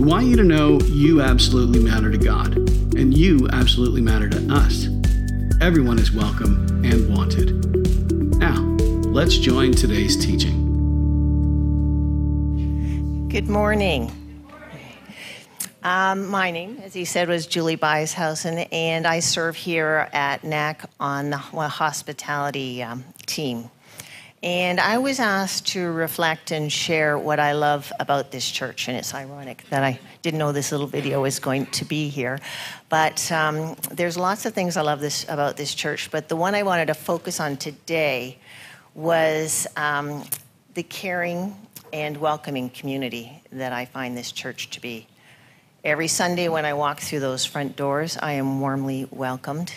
We want you to know you absolutely matter to God, and you absolutely matter to us. Everyone is welcome and wanted. Now, let's join today's teaching. Good morning. Um, my name, as he said, was Julie Bieshausen, and I serve here at NAC on the hospitality um, team. And I was asked to reflect and share what I love about this church. And it's ironic that I didn't know this little video was going to be here. But um, there's lots of things I love this, about this church. But the one I wanted to focus on today was um, the caring and welcoming community that I find this church to be. Every Sunday when I walk through those front doors, I am warmly welcomed.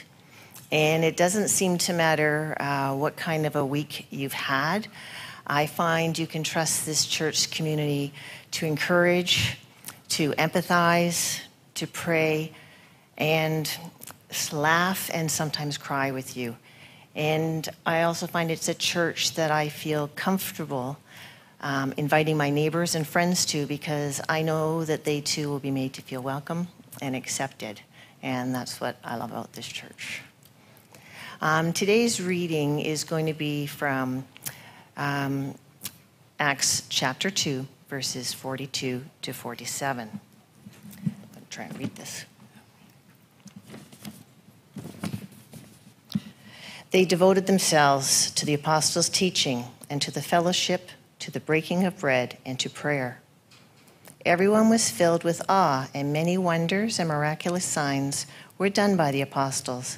And it doesn't seem to matter uh, what kind of a week you've had. I find you can trust this church community to encourage, to empathize, to pray, and laugh and sometimes cry with you. And I also find it's a church that I feel comfortable um, inviting my neighbors and friends to because I know that they too will be made to feel welcome and accepted. And that's what I love about this church. Um, today's reading is going to be from um, Acts chapter 2, verses 42 to 47. I'm going to try and read this. They devoted themselves to the apostles' teaching and to the fellowship, to the breaking of bread, and to prayer. Everyone was filled with awe, and many wonders and miraculous signs were done by the apostles.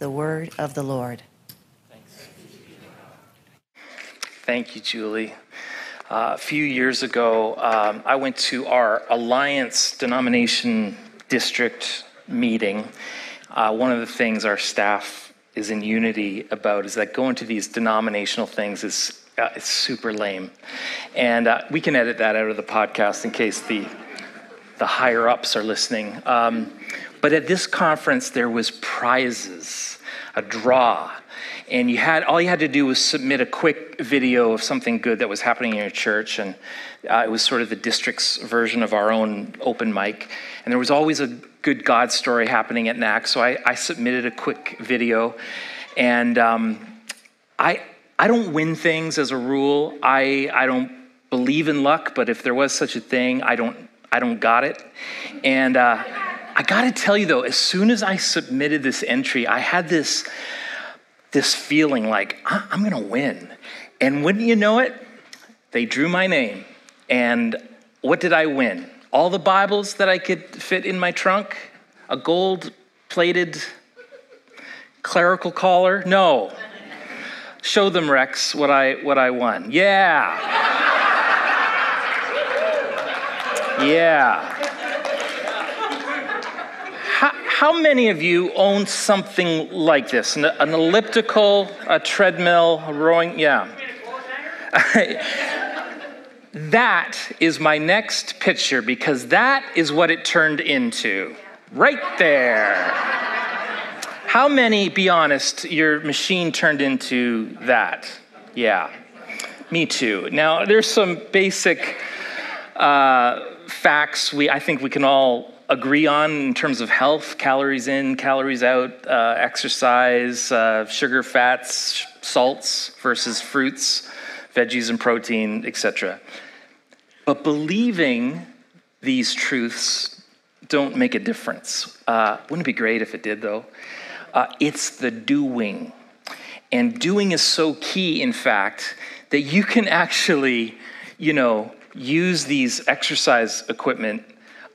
The word of the Lord. Thank you, Julie. Uh, a few years ago, um, I went to our Alliance denomination district meeting. Uh, one of the things our staff is in unity about is that going to these denominational things is uh, it's super lame, and uh, we can edit that out of the podcast in case the the higher ups are listening. Um, but at this conference, there was prizes, a draw, and you had all you had to do was submit a quick video of something good that was happening in your church, and uh, it was sort of the district's version of our own open mic. And there was always a good God story happening at NAC, so I, I submitted a quick video, and um, I I don't win things as a rule. I I don't believe in luck, but if there was such a thing, I don't I don't got it, and. Uh, I got to tell you though, as soon as I submitted this entry, I had this, this feeling like I'm to win. And wouldn't you know it? They drew my name. And what did I win? All the Bibles that I could fit in my trunk? A gold plated clerical collar? No. Show them, Rex, what I, what I won. Yeah. Yeah. How many of you own something like this? An, an elliptical, a treadmill, a rowing? Yeah. that is my next picture because that is what it turned into. Right there. How many, be honest, your machine turned into that? Yeah. Me too. Now, there's some basic uh, facts we I think we can all agree on in terms of health calories in, calories out, uh, exercise, uh, sugar, fats, salts versus fruits, veggies, and protein, etc. But believing these truths don't make a difference. Uh, wouldn't it be great if it did, though? Uh, it's the doing. And doing is so key, in fact, that you can actually, you know, use these exercise equipment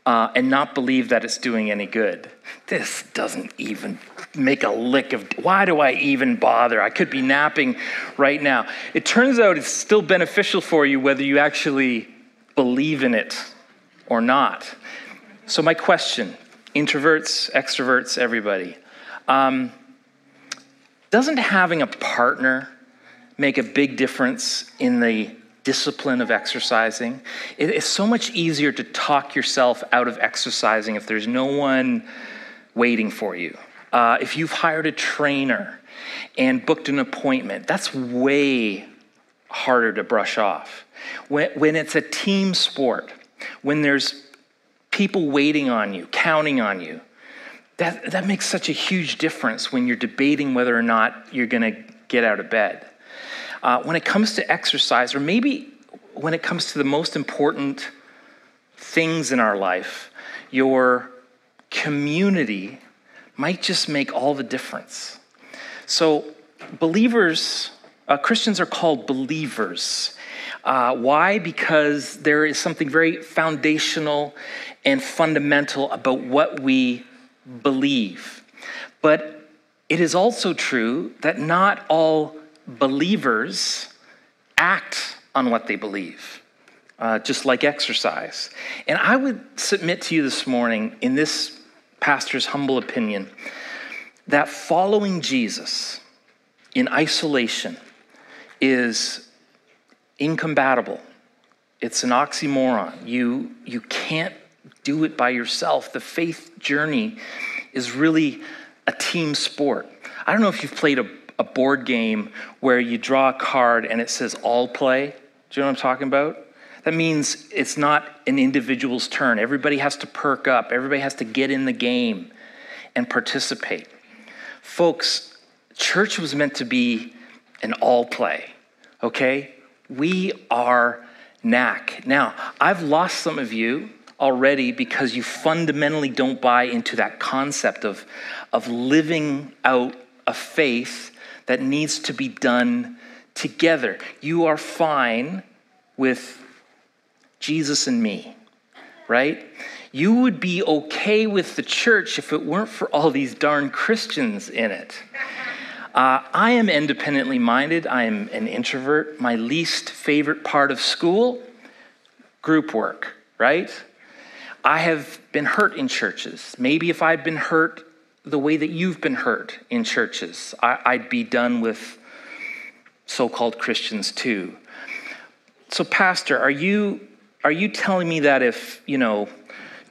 uh, and not believe that it's doing any good. This doesn't even make a lick of, why do I even bother? I could be napping right now. It turns out it's still beneficial for you whether you actually believe in it or not. So, my question introverts, extroverts, everybody. Um, doesn't having a partner make a big difference in the discipline of exercising? It's so much easier to talk yourself out of exercising if there's no one waiting for you. Uh, if you've hired a trainer and booked an appointment, that's way harder to brush off. When, when it's a team sport, when there's people waiting on you, counting on you, that, that makes such a huge difference when you're debating whether or not you're going to get out of bed. Uh, when it comes to exercise, or maybe when it comes to the most important things in our life, your community might just make all the difference. So, believers, uh, Christians are called believers. Uh, why? Because there is something very foundational and fundamental about what we believe. But it is also true that not all believers act on what they believe, uh, just like exercise. And I would submit to you this morning, in this pastor's humble opinion, that following Jesus in isolation is incompatible. It's an oxymoron. You, you can't do it by yourself. The faith journey is really a team sport. I don't know if you've played a, a board game where you draw a card and it says all play. Do you know what I'm talking about? That means it's not an individual's turn. Everybody has to perk up, everybody has to get in the game and participate. Folks, church was meant to be an all play, okay? We are NAC. Now, I've lost some of you already because you fundamentally don't buy into that concept of, of living out a faith that needs to be done together. You are fine with Jesus and me, right? You would be okay with the church if it weren't for all these darn Christians in it. Uh, I am independently minded. I am an introvert. My least favorite part of school, group work, right? I have been hurt in churches. Maybe if I'd been hurt the way that you've been hurt in churches, I, would be done with so called Christians too. So, Pastor, are you, are you telling me that if, you know,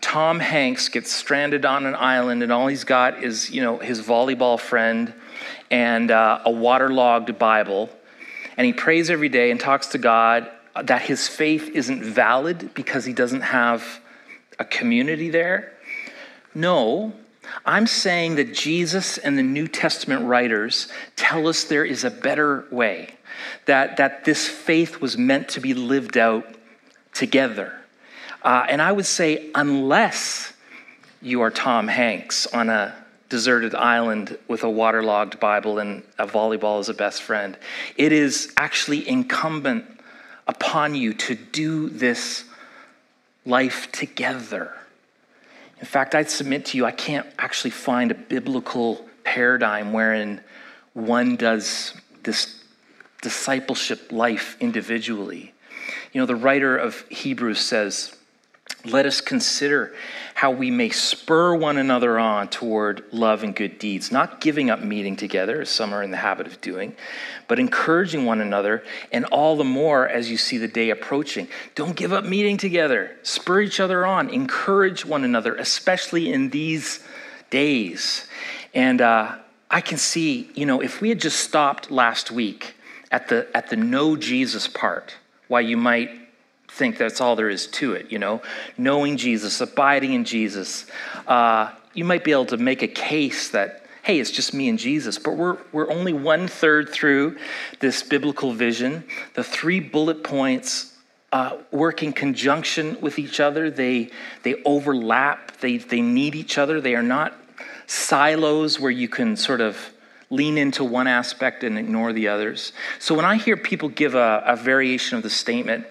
Tom Hanks gets stranded on an island and all he's got is, you know, his volleyball friend and uh, a waterlogged Bible, and he prays every day and talks to God, that his faith isn't valid because he doesn't have a community there? No. I'm saying that Jesus and the New Testament writers tell us there is a better way, that, that this faith was meant to be lived out together. Uh, and I would say, unless you are Tom Hanks on a deserted island with a waterlogged Bible and a volleyball as a best friend, it is actually incumbent upon you to do this life together. In fact, I'd submit to you, I can't actually find a biblical paradigm wherein one does this discipleship life individually. You know, the writer of Hebrews says, let us consider how we may spur one another on toward love and good deeds, not giving up meeting together, as some are in the habit of doing, but encouraging one another, and all the more as you see the day approaching. Don't give up meeting together, spur each other on, encourage one another, especially in these days. And uh, I can see, you know, if we had just stopped last week at the, at the no Jesus part, why you might think that's all there is to it, you know? Knowing Jesus, abiding in Jesus. Uh, you might be able to make a case that, hey, it's just me and Jesus, but we're, we're only one third through this biblical vision. The three bullet points uh, work in conjunction with each other. They, they overlap, they, they need each other. They are not silos where you can sort of lean into one aspect and ignore the others. So when I hear people give a, a variation of the statement,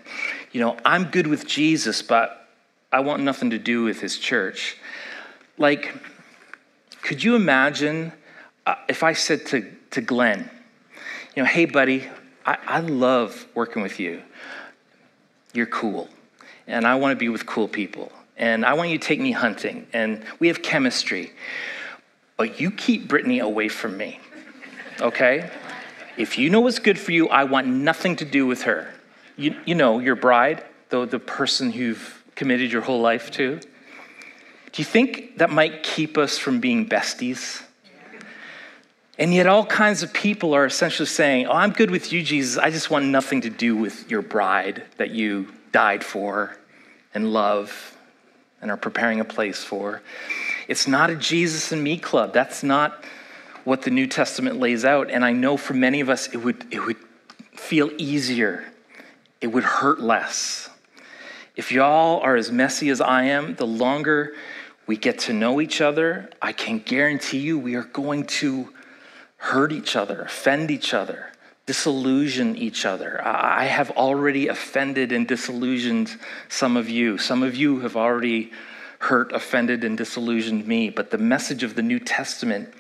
you know, I'm good with Jesus, but I want nothing to do with his church. Like, could you imagine uh, if I said to, to Glenn, you know, hey, buddy, I, I love working with you. You're cool. And I want to be with cool people. And I want you to take me hunting. And we have chemistry. But you keep Brittany away from me, okay? If you know what's good for you, I want nothing to do with her. You, you know, your bride, the, the person you've committed your whole life to. Do you think that might keep us from being besties? And yet, all kinds of people are essentially saying, Oh, I'm good with you, Jesus. I just want nothing to do with your bride that you died for and love and are preparing a place for. It's not a Jesus and me club. That's not what the New Testament lays out. And I know for many of us, it would, it would feel easier, it would hurt less. If y'all are as messy as I am, the longer we get to know each other, I can guarantee you we are going to hurt each other, offend each other, disillusion each other. I have already offended and disillusioned some of you. Some of you have already hurt, offended, and disillusioned me. But the message of the New Testament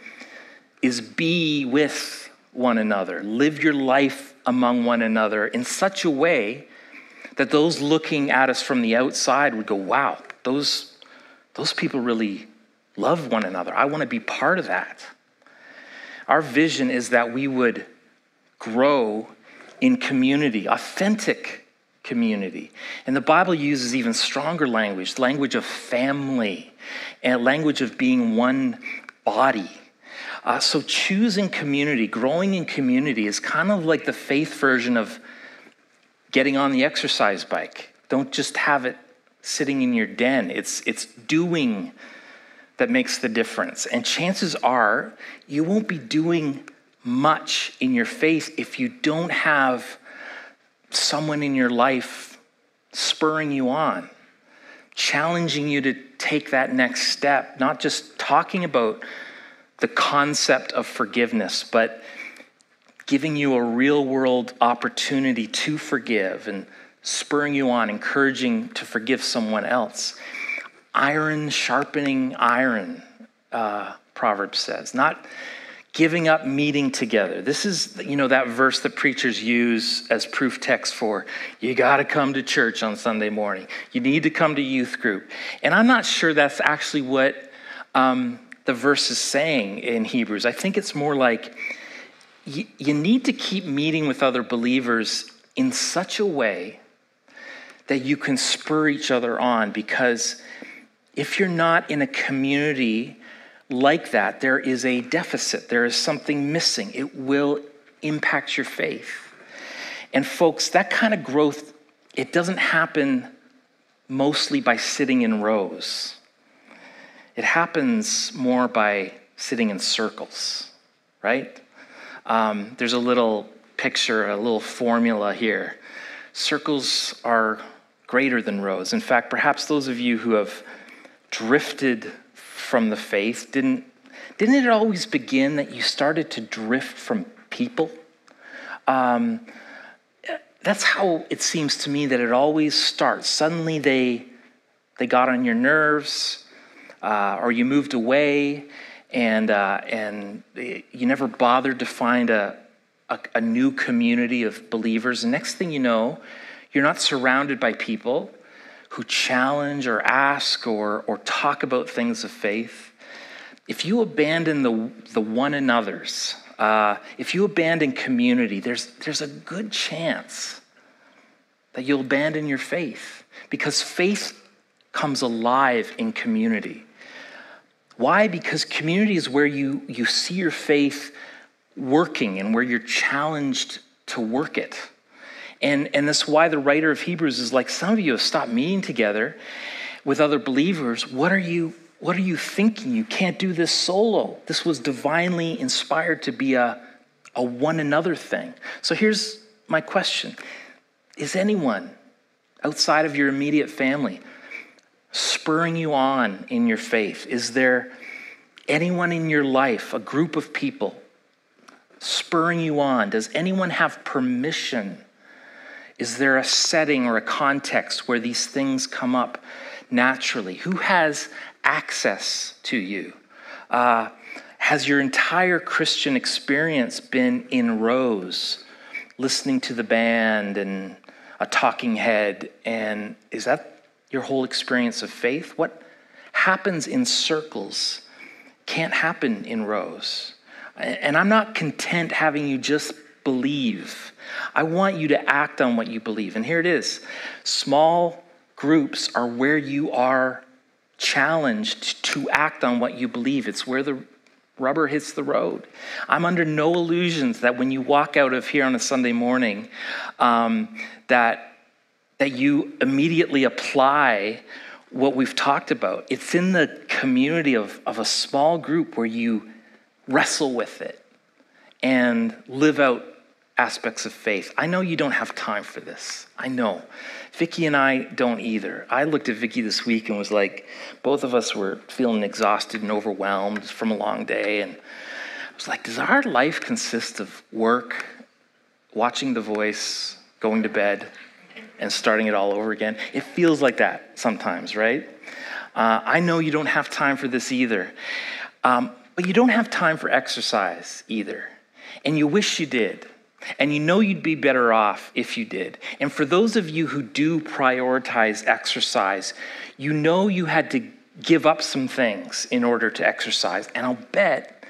is be with one another, live your life among one another in such a way that those looking at us from the outside would go, wow, those, those people really love one another. I want to be part of that. Our vision is that we would grow in community, authentic community. And the Bible uses even stronger language, language of family, and language of being one body. Uh, so choosing community, growing in community, is kind of like the faith version of getting on the exercise bike. Don't just have it sitting in your den. It's it's doing that makes the difference. And chances are you won't be doing much in your faith if you don't have someone in your life spurring you on, challenging you to take that next step, not just talking about the concept of forgiveness, but giving you a real world opportunity to forgive and spurring you on, encouraging to forgive someone else. Iron sharpening iron, uh, Proverbs says, not giving up meeting together. This is, you know, that verse that preachers use as proof text for you got to come to church on Sunday morning. You need to come to youth group. And I'm not sure that's actually what um, the verse is saying in Hebrews. I think it's more like you, you need to keep meeting with other believers in such a way that you can spur each other on because if you're not in a community like that, there is a deficit, there is something missing. It will impact your faith. And folks, that kind of growth, it doesn't happen mostly by sitting in rows. It happens more by sitting in circles, right? Um, there's a little picture, a little formula here. Circles are greater than rows. In fact, perhaps those of you who have drifted from the faith, didn't, didn't it always begin that you started to drift from people? Um, that's how it seems to me that it always starts. Suddenly they, they got on your nerves, uh, or you moved away, and, uh, and you never bothered to find a, a, a new community of believers. And next thing you know, you're not surrounded by people who challenge or ask or, or talk about things of faith. If you abandon the, the one another's, uh, if you abandon community, there's, there's a good chance that you'll abandon your faith because faith comes alive in community. Why? Because community is where you, you see your faith working and where you're challenged to work it. And, and that's why the writer of Hebrews is like, some of you have stopped meeting together with other believers. What are you, what are you thinking? You can't do this solo. This was divinely inspired to be a, a one another thing. So here's my question Is anyone outside of your immediate family spurring you on in your faith? Is there anyone in your life, a group of people, spurring you on? Does anyone have permission? Is there a setting or a context where these things come up naturally? Who has access to you? Uh, has your entire Christian experience been in rows, listening to the band and a talking head? And is that your whole experience of faith? What happens in circles can't happen in rows. And I'm not content having you just believe. I want you to act on what you believe. And here it is small groups are where you are challenged to act on what you believe. It's where the rubber hits the road. I'm under no illusions that when you walk out of here on a Sunday morning, um, that that you immediately apply what we've talked about. It's in the community of, of a small group where you wrestle with it and live out aspects of faith. I know you don't have time for this. I know. Vicky and I don't either. I looked at Vicky this week and was like, both of us were feeling exhausted and overwhelmed from a long day. And I was like, does our life consist of work, watching The Voice, going to bed, and starting it all over again. It feels like that sometimes, right? Uh, I know you don't have time for this either. Um, but you don't have time for exercise either. And you wish you did. And you know you'd be better off if you did. And for those of you who do prioritize exercise, you know you had to give up some things in order to exercise. And I'll bet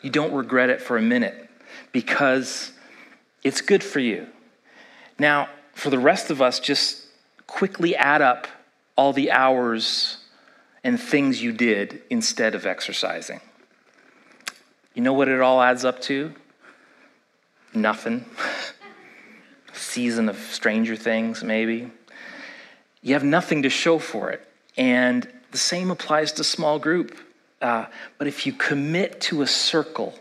you don't regret it for a minute because it's good for you. Now, for the rest of us, just quickly add up all the hours and things you did instead of exercising. You know what it all adds up to? Nothing. Season of Stranger Things, maybe. You have nothing to show for it. And the same applies to small group. Uh, but if you commit to a circle,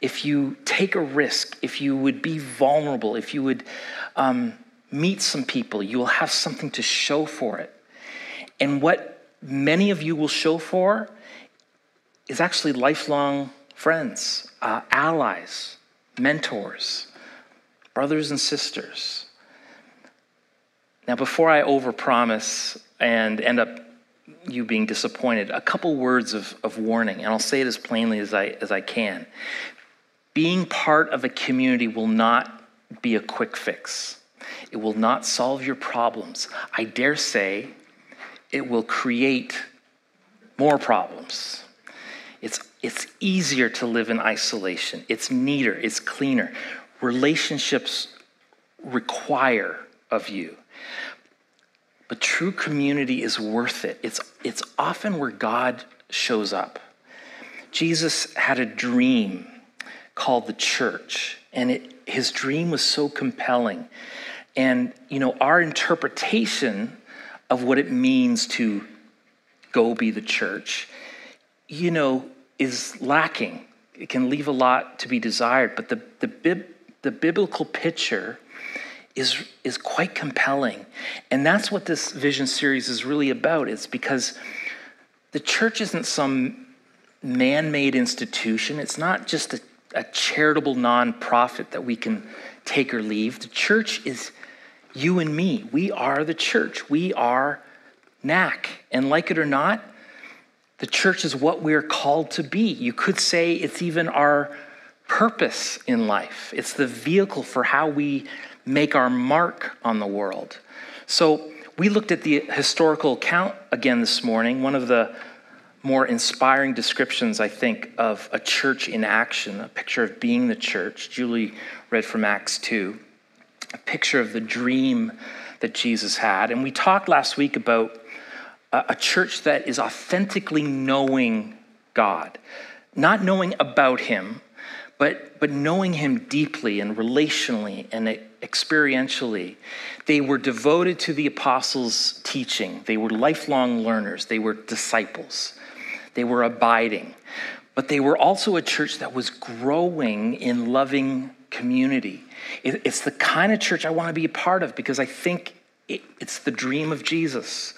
if you take a risk, if you would be vulnerable, if you would um, meet some people, you will have something to show for it. And what many of you will show for is actually lifelong friends, uh, allies, mentors, brothers and sisters. Now, before I overpromise and end up you being disappointed, a couple words of, of warning, and I'll say it as plainly as I, as I can. Being part of a community will not be a quick fix. It will not solve your problems. I dare say it will create more problems. It's, it's easier to live in isolation, it's neater, it's cleaner. Relationships require of you. But true community is worth it. It's, it's often where God shows up. Jesus had a dream called the church, and it, his dream was so compelling and, you know, our interpretation of what it means to go be the church, you know, is lacking. It can leave a lot to be desired, but the, the, bib, the biblical picture is, is quite compelling. And that's what this vision series is really about. It's because the church isn't some man made institution, it's not just a, a charitable nonprofit that we can take or leave. The church is you and me. We are the church. We are NAC. And like it or not, the church is what we're called to be. You could say it's even our purpose in life, it's the vehicle for how we make our mark on the world. So, we looked at the historical account again this morning, one of the more inspiring descriptions, I think, of a church in action, a picture of being the church. Julie read from Acts 2 a picture of the dream that Jesus had. And we talked last week about a church that is authentically knowing God, not knowing about Him, but, but knowing Him deeply and relationally and experientially. They were devoted to the apostles' teaching, they were lifelong learners, they were disciples, they were abiding. But they were also a church that was growing in loving community. It's the kind of church I want to be a part of because I think it, it's the dream of Jesus.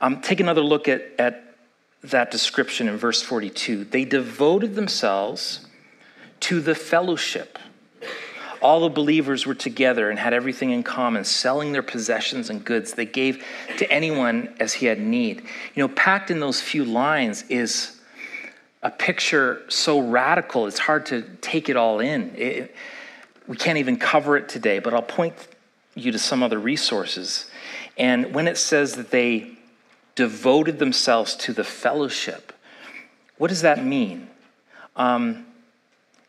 Um, take another look at, at that description in verse 42. They devoted themselves to the fellowship. All the believers were together and had everything in common, selling their possessions and goods. They gave to anyone as he had need. You know, packed in those few lines is a picture so radical, it's hard to take it all in. It, we can't even cover it today, but I'll point you to some other resources. And when it says that they devoted themselves to the fellowship, what does that mean? Um,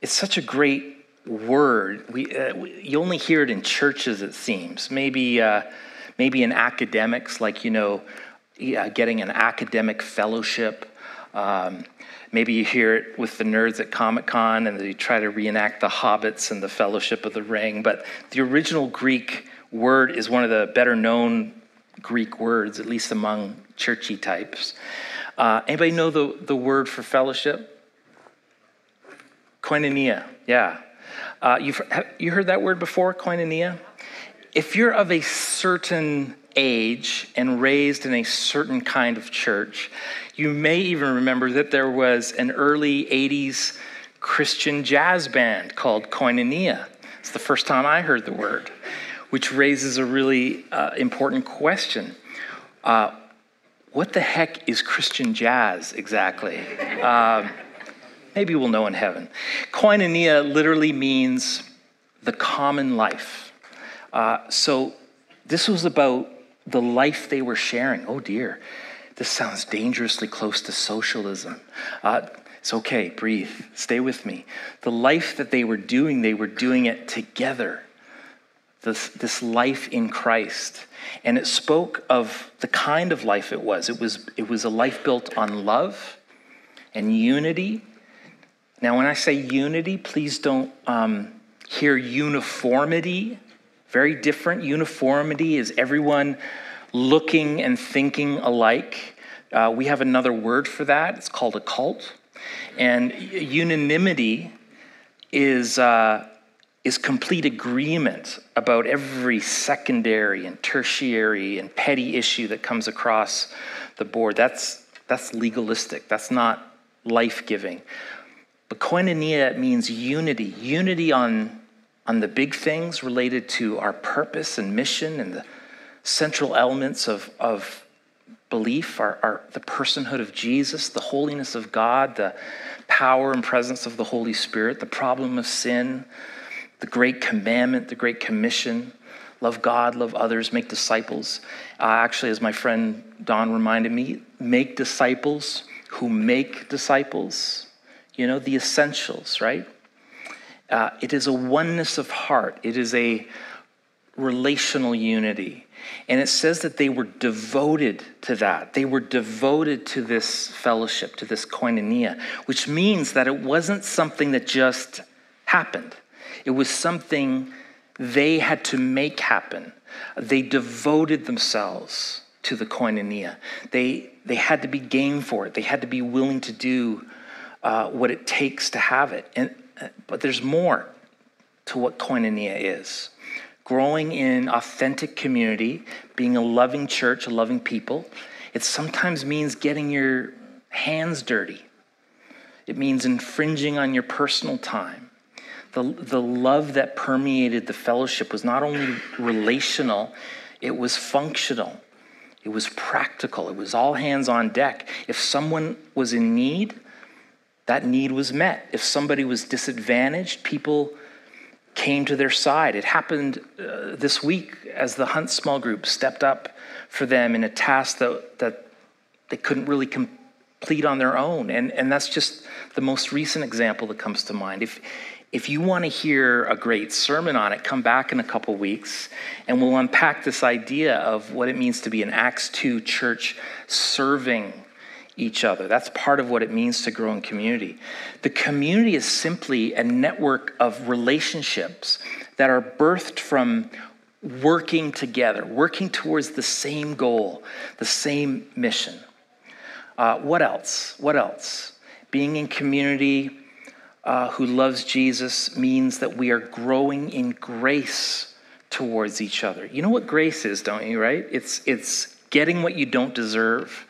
it's such a great word. We, uh, we, you only hear it in churches, it seems. Maybe, uh, maybe in academics, like you know, yeah, getting an academic fellowship. Um, maybe you hear it with the nerds at Comic Con and they try to reenact the hobbits and the Fellowship of the Ring. But the original Greek word is one of the better known Greek words, at least among churchy types. Uh, anybody know the, the word for fellowship? Koinonia, yeah. Uh, you've you heard that word before, koinonia? If you're of a certain age and raised in a certain kind of church, you may even remember that there was an early 80s Christian jazz band called Koinonia. It's the first time I heard the word, which raises a really uh, important question. Uh, what the heck is Christian jazz exactly? Um, maybe we'll know in heaven. Koinonia literally means the common life. Uh, so this was about the life they were sharing. Oh dear, this sounds dangerously close to socialism. Uh, it's okay, breathe, stay with me. The life that they were doing, they were doing it together. This, this life in Christ. And it spoke of the kind of life it was. It was, it was a life built on love and unity. Now, when I say unity, please don't um, hear uniformity. Very different. Uniformity is everyone looking and thinking alike. Uh, we have another word for that. It's called a cult. And unanimity is, uh, is complete agreement about every secondary and tertiary and petty issue that comes across the board. That's, that's legalistic, that's not life giving. But koinonia means unity, unity on, on the big things related to our purpose and mission and the central elements of, of belief are, are the personhood of Jesus, the holiness of God, the power and presence of the Holy Spirit, the problem of sin, the great commandment, the great commission love God, love others, make disciples. Uh, actually, as my friend Don reminded me, make disciples who make disciples. You know, the essentials, right? Uh, it is a oneness of heart, it is a relational unity. And it says that they were devoted to that. They were devoted to this fellowship, to this koinonia, which means that it wasn't something that just happened. It was something they had to make happen. They devoted themselves to the koinonia. They, they had to be game for it. They had to be willing to do uh, what it takes to have it. And, but there's more to what koinonia is growing in authentic community, being a loving church, a loving people, it sometimes means getting your hands dirty. It means infringing on your personal time. The, the love that permeated the fellowship was not only relational, it was functional. It was practical. It was all hands on deck. If someone was in need, that need was met. If somebody was disadvantaged, people came to their side. It happened uh, this week as the Hunt small group stepped up for them in a task that, that they couldn't really complete on their own. And, and that's just the most recent example that comes to mind. If, if you want to hear a great sermon on it, come back in a couple weeks and we'll unpack this idea of what it means to be an Acts 2 church serving each other. That's part of what it means to grow in community. The community is simply a network of relationships that are birthed from working together, working towards the same goal, the same mission. Uh, what else? What else? Being in community uh, who loves Jesus means that we are growing in grace towards each other. You know what grace is, don't you, right? It's, it's getting what you don't deserve,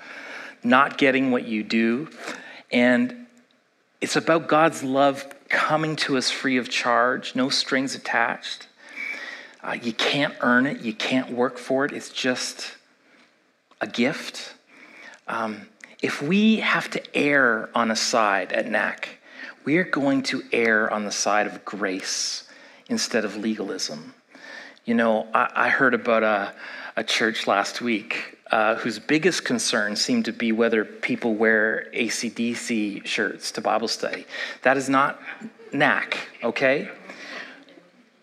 not getting what you do. And it's about God's love coming to us free of charge, no strings attached. Uh, you can't earn it, you can't work for it. It's just a gift. Um, if we have to err on a side at NAC, we are going to err on the side of grace instead of legalism. You know, I, I heard about a, a, church last week uh, whose biggest concern seemed to be whether people wear AC/DC shirts to Bible study. That is not NAC, okay?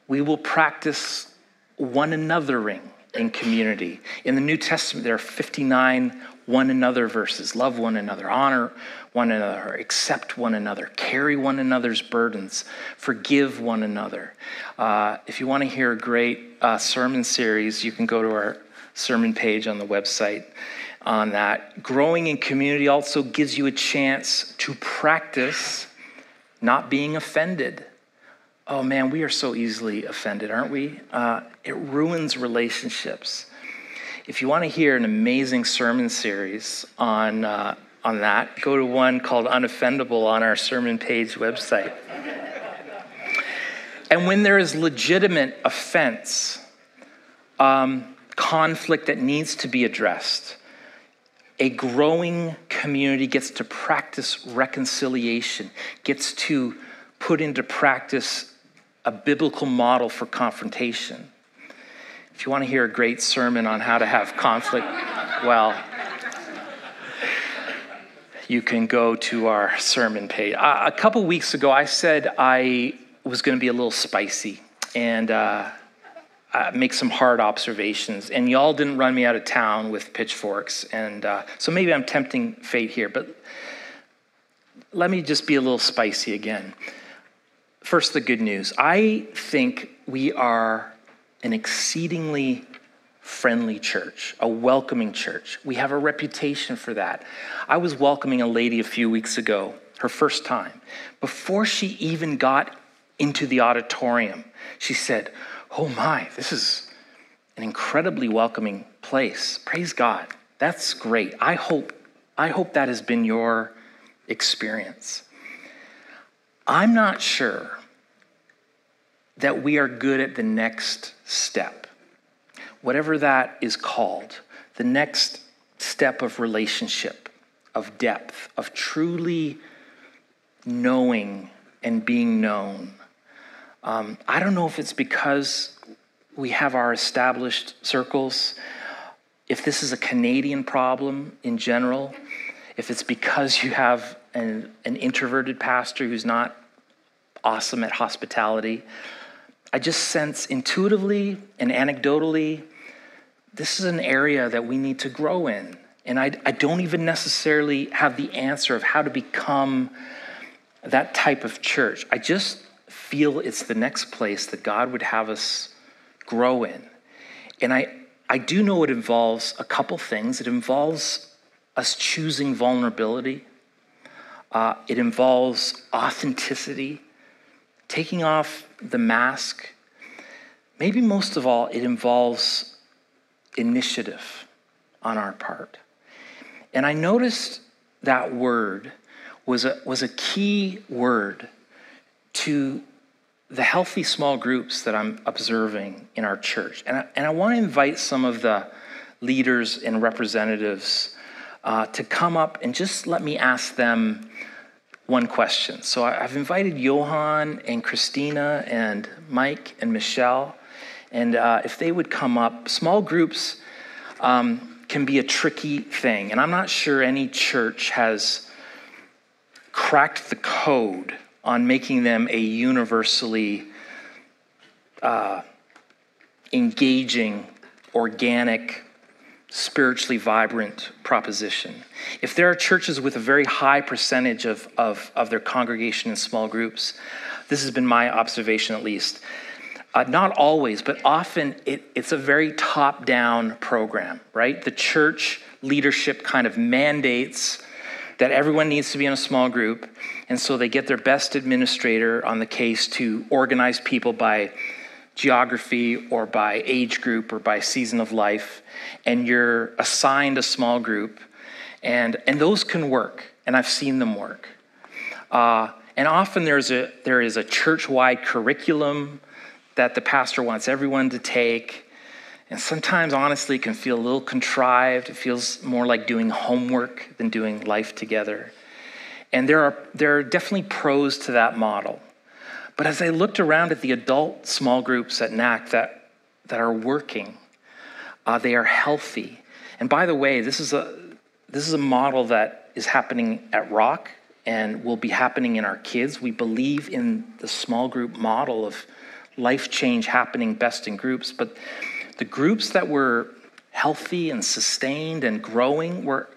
We will practice one anothering in community. In the New Testament, there are 59 one another verses love one another, honor one another, accept one another, carry one another's burdens, forgive one another. Uh, if you want to hear a great uh, sermon series, you can go to our sermon page on the website on that. Growing in community also gives you a chance to practice not being offended. Oh man, we are so easily offended, aren't we? Uh, it ruins relationships. If you want to hear an amazing sermon series on, uh, on that, go to one called Unoffendable on our sermon page website. and when there is legitimate offense, um, conflict that needs to be addressed, a growing community gets to practice reconciliation, gets to put into practice a biblical model for confrontation. If you want to hear a great sermon on how to have conflict, well, you can go to our sermon page. Uh, a couple weeks ago, I said I was going to be a little spicy and uh, uh, make some hard observations. And y'all didn't run me out of town with pitchforks. And uh, so maybe I'm tempting fate here, but let me just be a little spicy again. First, the good news. I think we are an exceedingly friendly church, a welcoming church. We have a reputation for that. I was welcoming a lady a few weeks ago, her first time. Before she even got into the auditorium, she said, Oh my, this is an incredibly welcoming place. Praise God. That's great. I hope I hope that has been your experience. I'm not sure that we are good at the next step, whatever that is called, the next step of relationship, of depth, of truly knowing and being known. Um, I don't know if it's because we have our established circles, if this is a Canadian problem in general, if it's because you have an, an introverted pastor who's not awesome at hospitality. I just sense intuitively and anecdotally, this is an area that we need to grow in. And I, I don't even necessarily have the answer of how to become that type of church. I just feel it's the next place that God would have us grow in. And I, I do know it involves a couple things. It involves us choosing vulnerability, uh, it involves authenticity, taking off the mask, maybe most of all, it involves initiative on our part. And I noticed that word was a, was a key word to the healthy small groups that I'm observing in our church. And I, and I want to invite some of the leaders and representatives uh, to come up and just let me ask them one question. So I've invited Johan and Christina and Mike and Michelle, and uh, if they would come up, small groups um, can be a tricky thing, and I'm not sure any church has cracked the code on making them a universally uh, engaging, organic spiritually vibrant proposition. If there are churches with a very high percentage of, of, of their congregation in small groups, this has been my observation at least. Uh, not always, but often it, it's a very top down program, right? The church leadership kind of mandates that everyone needs to be in a small group, and so they get their best administrator on the case to organize people by geography or by age group or by season of life, and you're assigned a small group, and, and those can work, and I've seen them work. Uh, and often there's a, there is a church wide curriculum that the pastor wants everyone to take. And sometimes, honestly, it can feel a little contrived. It feels more like doing homework than doing life together. And there are, there are definitely pros to that model. But as I looked around at the adult small groups at NAC that, that are working, uh, they are healthy. And by the way, this is, a, this is a model that is happening at Rock and will be happening in our kids. We believe in the small group model of life change happening best in groups. But the groups that were healthy and sustained and growing were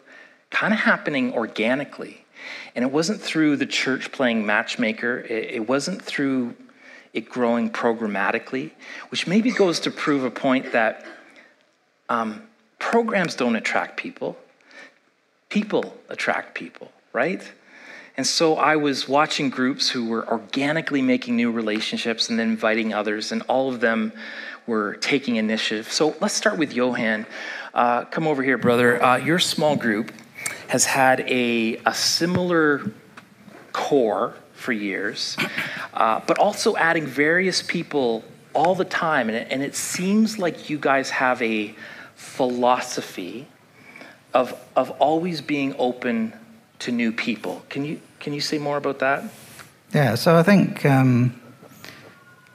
kind of happening organically. And it wasn't through the church playing matchmaker, it, wasn't through it growing programmatically, which maybe goes to prove a point that um, programs don't attract people, people attract people, right? And so I was watching groups who were organically making new relationships and then inviting others, and all of them were taking initiative. So let's start with Johan. Uh, come over here, brother. Uh, your small group has had a, a similar core for years, uh, but also adding various people all the time. And it, and it seems like you guys have a philosophy of, of always being open to new people. Can you, can you say more about that? Yeah, so I think um,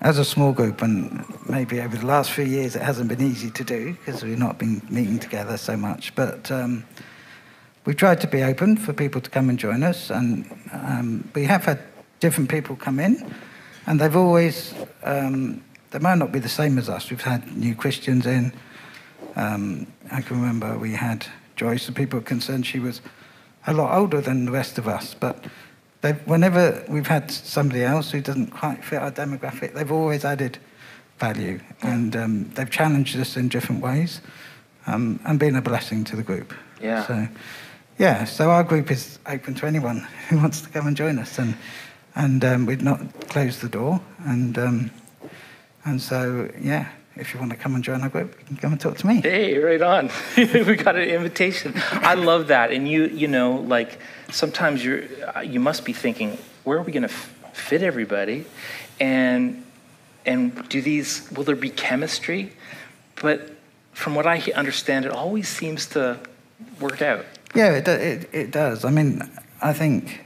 as a small group, and maybe over the last few years it hasn't been easy to do because we've not been meeting together so much, but um, we tried to be open for people to come and join us, and um, we have had different people come in, and they've always, um, they might not be the same as us. We've had new Christians in. Um, I can remember we had Joyce, the people concerned, she was a lot older than the rest of us, but whenever we've had somebody else who doesn't quite fit our demographic, they've always added value, and um, they've challenged us in different ways um, and been a blessing to the group. Yeah. So, yeah, so our group is open to anyone who wants to come and join us, and and um, we've not closed the door, and um, and so yeah, if you want to come and join our group, you can come and talk to me. Hey, right on. we got an invitation. I love that, and you you know like sometimes you're you must be thinking where are we going to f- fit everybody, and and do these will there be chemistry, but from what I understand, it always seems to work out. Yeah, it, it, it does. I mean, I think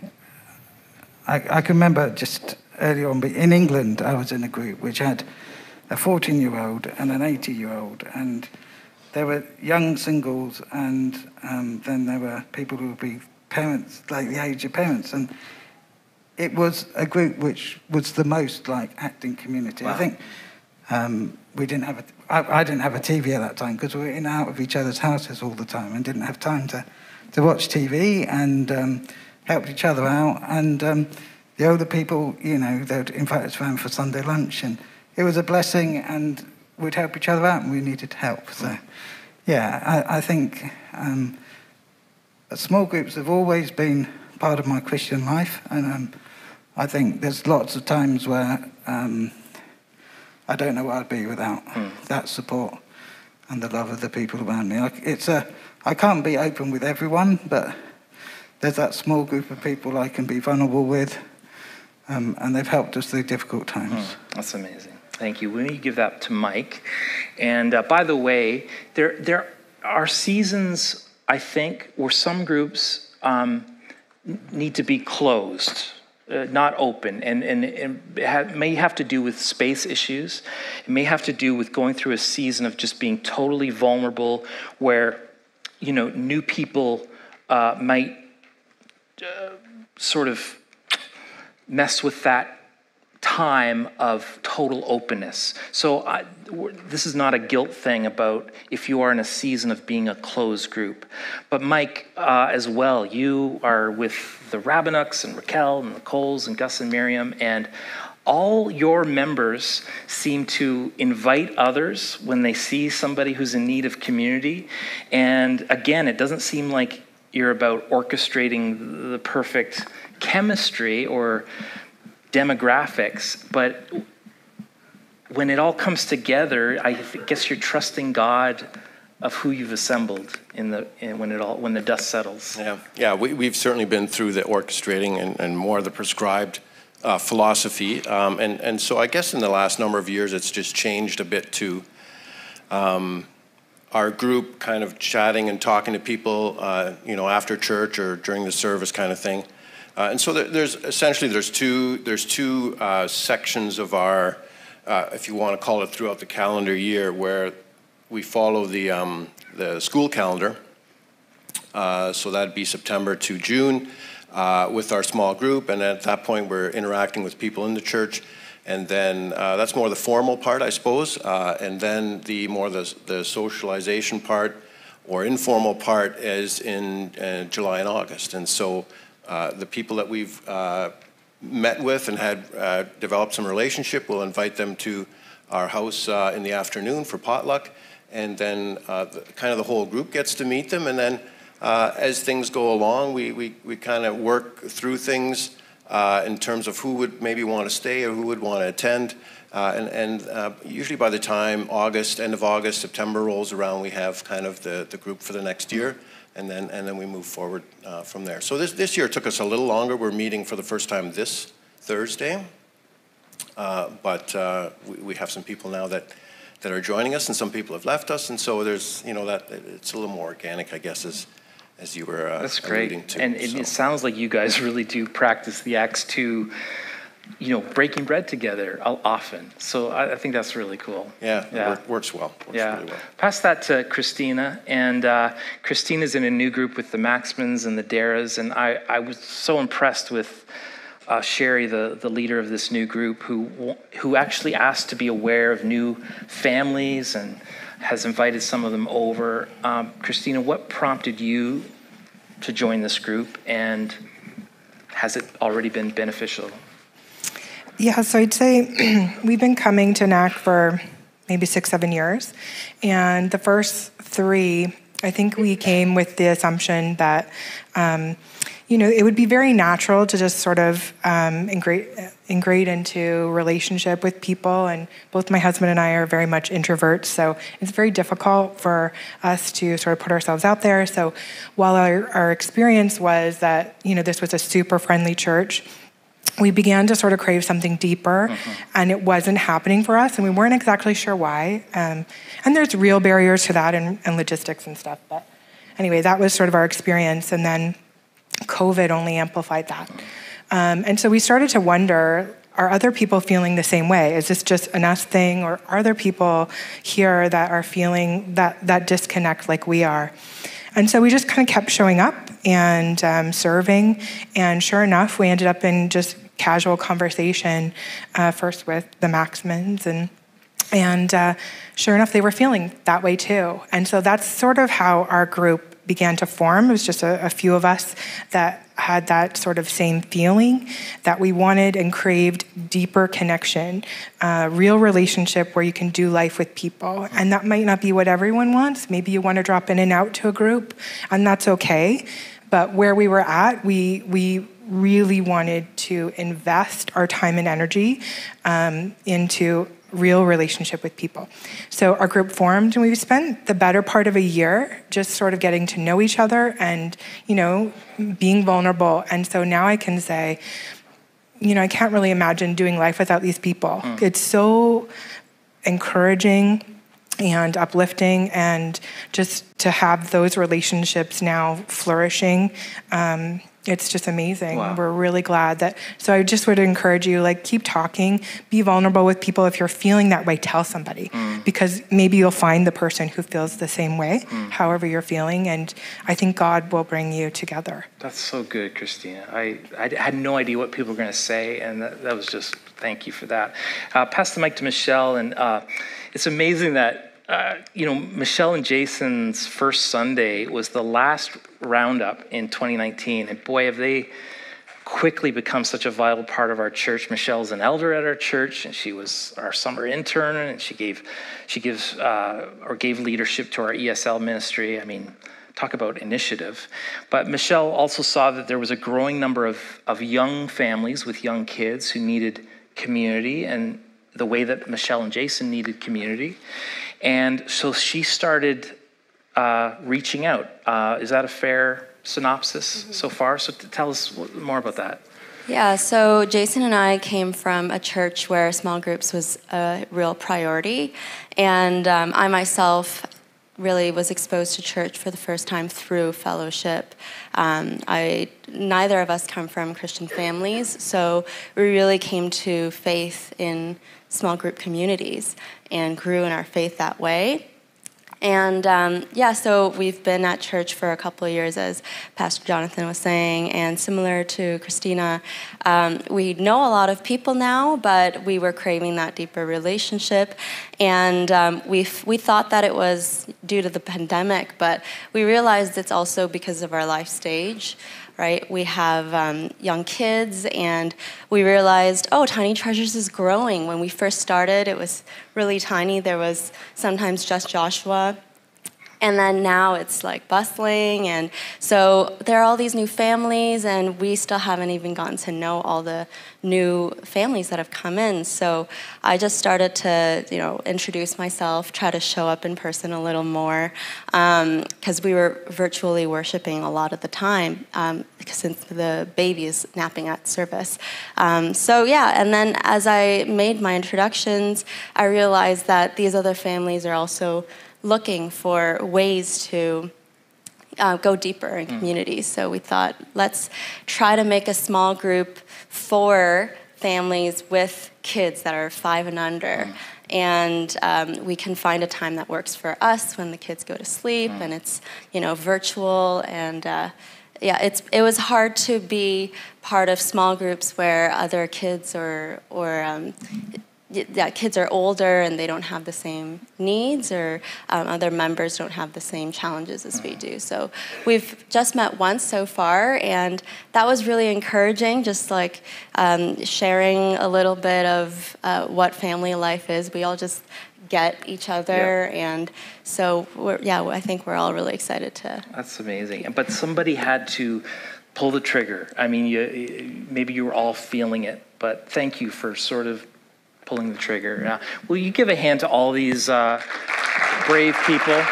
I, I can remember just early on, in England, I was in a group which had a 14 year old and an 80 year old, and there were young singles, and um, then there were people who would be parents, like the age of parents. And it was a group which was the most like acting community. Wow. I think um, we didn't have a, I, I didn't have a TV at that time because we were in and out of each other's houses all the time and didn't have time to to watch TV and um, helped each other out. And um, the older people, you know, they'd invite us around for Sunday lunch, and it was a blessing. And we'd help each other out, and we needed help. So, yeah, I, I think um, small groups have always been part of my Christian life, and um, I think there's lots of times where um, I don't know where I'd be without mm. that support and the love of the people around me. It's a I can't be open with everyone, but there's that small group of people I can be vulnerable with, um, and they've helped us through difficult times. Mm, that's amazing. Thank you. We need to give that to Mike. And uh, by the way, there there are seasons I think where some groups um, need to be closed uh, not open, and, and, and ha- may have to do with space issues. It may have to do with going through a season of just being totally vulnerable, where you know new people uh, might uh, sort of mess with that time of total openness. So I, this is not a guilt thing about if you are in a season of being a closed group. But Mike, uh, as well, you are with the Rabinuks and Raquel and the Coles and Gus and Miriam, and all your members seem to invite others when they see somebody who's in need of community. And again, it doesn't seem like you're about orchestrating the perfect chemistry or demographics, but when it all comes together, I guess you're trusting God of who you've assembled in the in when it all when the dust settles. Yeah, yeah. We, we've certainly been through the orchestrating and, and more of the prescribed uh, philosophy, um, and and so I guess in the last number of years, it's just changed a bit to. Um, our group kind of chatting and talking to people, uh, you know, after church or during the service, kind of thing. Uh, and so there's essentially there's two there's two uh, sections of our, uh, if you want to call it, throughout the calendar year, where we follow the um, the school calendar. Uh, so that'd be September to June uh, with our small group, and at that point we're interacting with people in the church. And then uh, that's more the formal part, I suppose. Uh, and then the more the, the socialization part or informal part is in uh, July and August. And so uh, the people that we've uh, met with and had uh, developed some relationship, we'll invite them to our house in the afternoon for potluck. And then the, kind of the whole group gets to meet them. And then as things go along, we, we, we kind of work through things uh, in terms of who would maybe want to stay or who would want to attend. Uh, and, and uh, usually by the time August, end of August, September rolls around, we have kind of the, the group for the next year, and then, and then we move forward uh, from there. So this, this year took us a little longer. We're meeting for the first time this Thursday, uh, but uh, we, we have some people now that, that are joining us, and some people have left us, and so there's, you know, that it's a little more organic, I guess, as, as you were uh, That's great. To, and so. it sounds like you guys really do practice the Acts 2 you know, breaking bread together often. So I, I think that's really cool. Yeah, yeah. It works well. Works yeah. Really well. Pass that to Christina. And uh, Christina's in a new group with the Maxmans and the Daras. And I, I was so impressed with uh, Sherry, the, the leader of this new group, who, who actually asked to be aware of new families and has invited some of them over. Um, Christina, what prompted you to join this group, and has it already been beneficial? Yeah, so I'd say we've been coming to NAC for maybe six, seven years. And the first three, I think we came with the assumption that um, you know, it would be very natural to just sort of um, ingrate, ingrate into relationship with people. And both my husband and I are very much introverts, so it's very difficult for us to sort of put ourselves out there. So while our, our experience was that, you know, this was a super friendly church, we began to sort of crave something deeper, uh-huh. and it wasn't happening for us, and we weren't exactly sure why. Um, and there's real barriers to that and, and logistics and stuff. But anyway, that was sort of our experience. And then COVID only amplified that. Um, and so we started to wonder are other people feeling the same way? Is this just an us thing, or are there people here that are feeling that, that disconnect like we are? And so we just kind of kept showing up and um, serving. And sure enough, we ended up in just casual conversation, uh, first with the Maxmans and and uh, sure enough, they were feeling that way too. And so that's sort of how our group began to form. It was just a, a, few of us that had that sort of same feeling that we wanted and craved deeper connection, uh, real relationship where you can do life with people. And that might not be what everyone wants. Maybe you want to drop in and out to a group, and that's okay. But where we were at, we we really wanted to invest our time and energy um, into real relationship with people. So our group formed and we spent the better part of a year just sort of getting to know each other and, you know, being vulnerable. And so now I can say, you know, I can't really imagine doing life without these people. Mm. It's so encouraging and uplifting and just to have those relationships now flourishing um, it's just amazing. Wow. We're really glad that. So I just would encourage you, like, keep talking, be vulnerable with people. If you're feeling that way, tell somebody mm. because maybe you'll find the person who feels the same way, mm. however you're feeling, and I think God will bring you together. That's so good, Christina. I, I had no idea what people were going to say, and that, that, was just thank you for that. Uh, pass the mic to Michelle, and uh, it's amazing that uh, you know, Michelle and Jason's first Sunday was the last roundup in 2019. And boy, have they quickly become such a vital part of our church. Michelle's an elder at our church, and she was our summer intern, and she gave, she gives, uh, or gave leadership to our ESL ministry. I mean, talk about initiative. But Michelle also saw that there was a growing number of, of young families with young kids who needed community, and the way that Michelle and Jason needed community. And so she started uh, reaching out. Uh, is that a fair synopsis mm-hmm. so far? So tell us more about that. Yeah, so Jason and I came from a church where small groups was a real priority. And um, I myself really was exposed to church for the first time through fellowship. Um, I, neither of us come from Christian families, so we really came to faith in small group communities and grew in our faith that way. And um, yeah, so we've been at church for a couple of years, as Pastor Jonathan was saying, and similar to Christina, um, we know a lot of people now, but we were craving that deeper relationship. And um, we we thought that it was due to the pandemic, but we realized it's also because of our life stage right? We have um, young kids, and we realized, oh, Tiny Treasures is growing. When we first started, it was really tiny. There was sometimes just Joshua and then now it's like bustling and so there are all these new families and we still haven't even gotten to know all the new families that have come in. So i just started to you know introduce myself try to show up in person a little more because um, we were virtually worshiping a lot of the time um, since the baby is napping at service. Um, so yeah and then as i made my introductions i realized that these other families are also looking for ways to uh, go deeper in mm. communities. So we thought, let's try to make a small group for families with kids that are five and under. Mm. And um, we can find a time that works for us when the kids go to sleep, mm. and it's you know virtual and. Uh, yeah, it's, it was hard to be part of small groups where other kids or, or um, that kids are older and they don't have the same needs or um, other members don't have the same challenges as we do. So we've just met once so far and that was really encouraging just like um, sharing a little bit of uh, what family life is. We all just get each other yeah. and so yeah i think we're all really excited to that's amazing. But somebody had to pull the trigger. I mean you, maybe you were all feeling it but thank you for sort of pulling the trigger. Uh, will you give a hand to all these uh, brave people?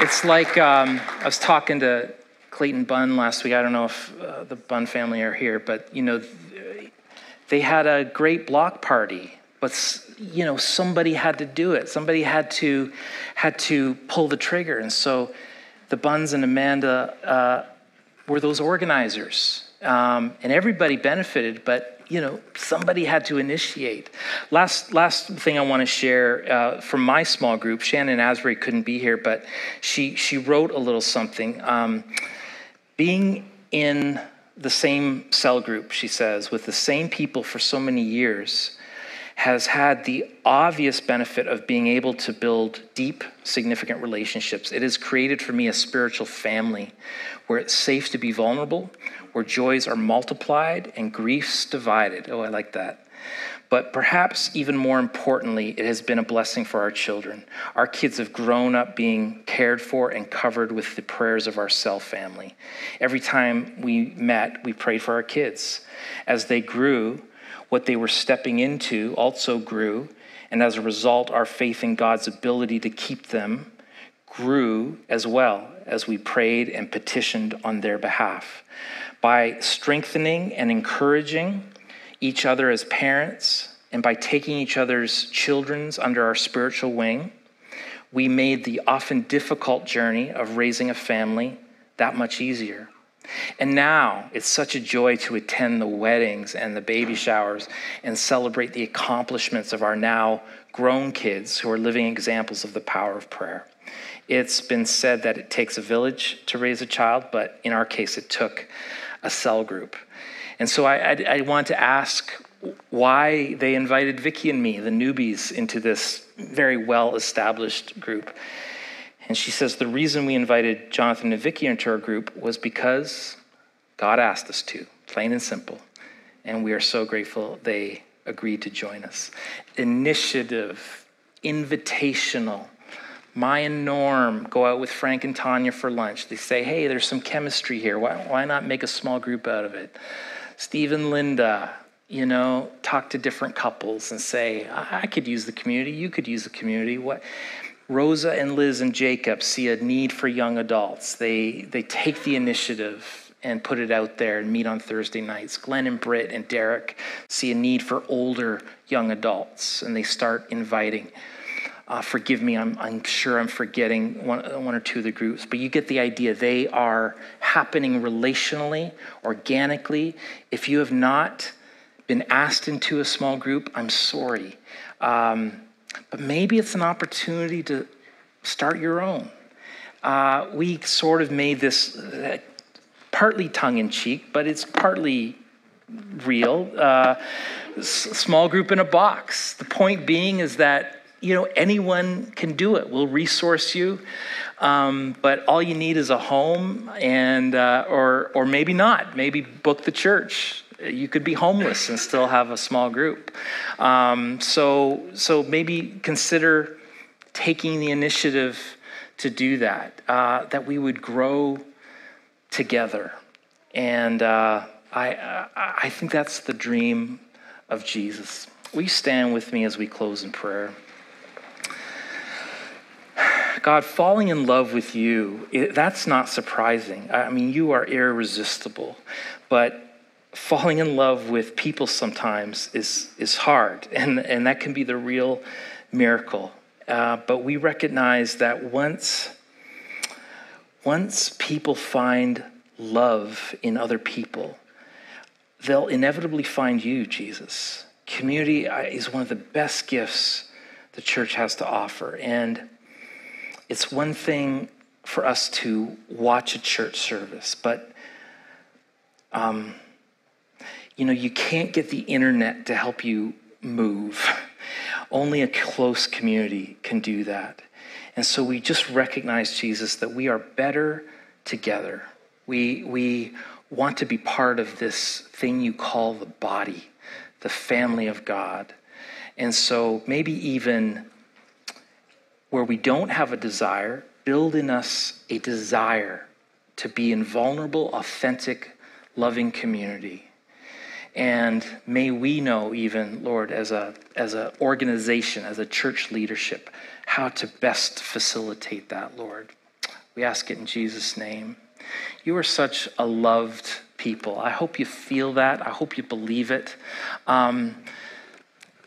It's like um, I was talking to Clayton Bunn last week. I don't know if uh, the Bunn family are here, but you know, they had a great block party. But you know, somebody had to do it. Somebody had to had to pull the trigger, and so the Bunns and Amanda uh, were those organizers um, and everybody benefited, but you know somebody had to initiate. Last last thing I want to share uh, from my small group. Shannon Asbury couldn't be here, but she she wrote a little something. Um, being in the same cell group, she says, with the same people for so many years has had the obvious benefit of being able to build deep, significant relationships. It has created for me a spiritual family where it's safe to be vulnerable, where joys are multiplied and griefs divided. Oh, I like that. But perhaps even more importantly, it has been a blessing for our children. Our kids have grown up being cared for and covered with the prayers of our cell family. Every time we met, we prayed for our kids. As they grew, what they were stepping into also grew, and as a result, our faith in God's ability to keep them grew as well as we prayed and petitioned on their behalf by strengthening and encouraging each other as parents and by taking each other's children's under our spiritual wing, we made the often difficult journey of raising a family that much easier. And now it's such a joy to attend the weddings and the baby showers and celebrate the accomplishments of our now grown kids who are living examples of the power of prayer. It's been said that it takes a village to raise a child, but in our case, it took a cell group. And so I, I, I want to ask why they invited Vicky and me, the newbies, into this very well established group. And she says the reason we invited Jonathan and Vicky into our group was because God asked us to, plain and simple. And we are so grateful they agreed to join us. Initiative, invitational, Maya and Norm go out with Frank and Tanya for lunch. They say, hey, there's some chemistry here. Why, why not make a small group out of it? Steve and Linda, you know, talk to different couples and say, I, I could use the community, you could use the community. What? Rosa and Liz and Jacob see a need for young adults. They, they take the initiative and put it out there and meet on Thursday nights. Glenn and Britt and Derek see a need for older young adults and they start inviting. Uh, forgive me, I'm, I'm sure I'm forgetting one, one or two of the groups, but you get the idea. They are happening relationally, organically. If you have not been asked into a small group, I'm sorry. Um, but maybe it's an opportunity to start your own. Uh, we sort of made this uh, partly tongue in cheek, but it's partly real. Uh, s- small group in a box. The point being is that you know anyone can do it. We'll resource you, um, but all you need is a home, and uh, or or maybe not. Maybe book the church you could be homeless and still have a small group. Um, so, so maybe consider taking the initiative to do that, uh, that we would grow together. And uh, I, I think that's the dream of Jesus. Will you stand with me as we close in prayer? God, falling in love with you, it, that's not surprising. I mean, you are irresistible. But falling in love with people sometimes is, is hard, and, and that can be the real miracle. Uh, but we recognize that once, once people find love in other people, they'll inevitably find you, Jesus. Community uh, is one of the best gifts the church has to offer. And it's one thing for us to watch a church service, but um, you know, you can't get the internet to help you move. Only a close community can do that. And so we just recognize, Jesus, that we are better together. We, we want to be part of this thing you call the body, the family of God. And so maybe even where we don't have a desire, build in us a desire to be in vulnerable, authentic, loving community. And may we know, even, Lord, as a as an organization, as a church leadership, how to best facilitate that, Lord. We ask it in Jesus' name. You are such a loved people. I hope you feel that. I hope you believe it. Um,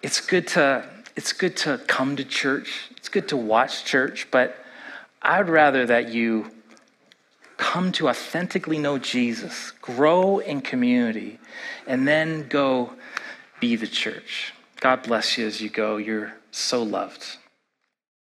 it's good to it's good to come to church. It's good to watch church, but I'd rather that you come to authentically know Jesus, grow in community, and then go be the church. God bless you as you go. You're so loved.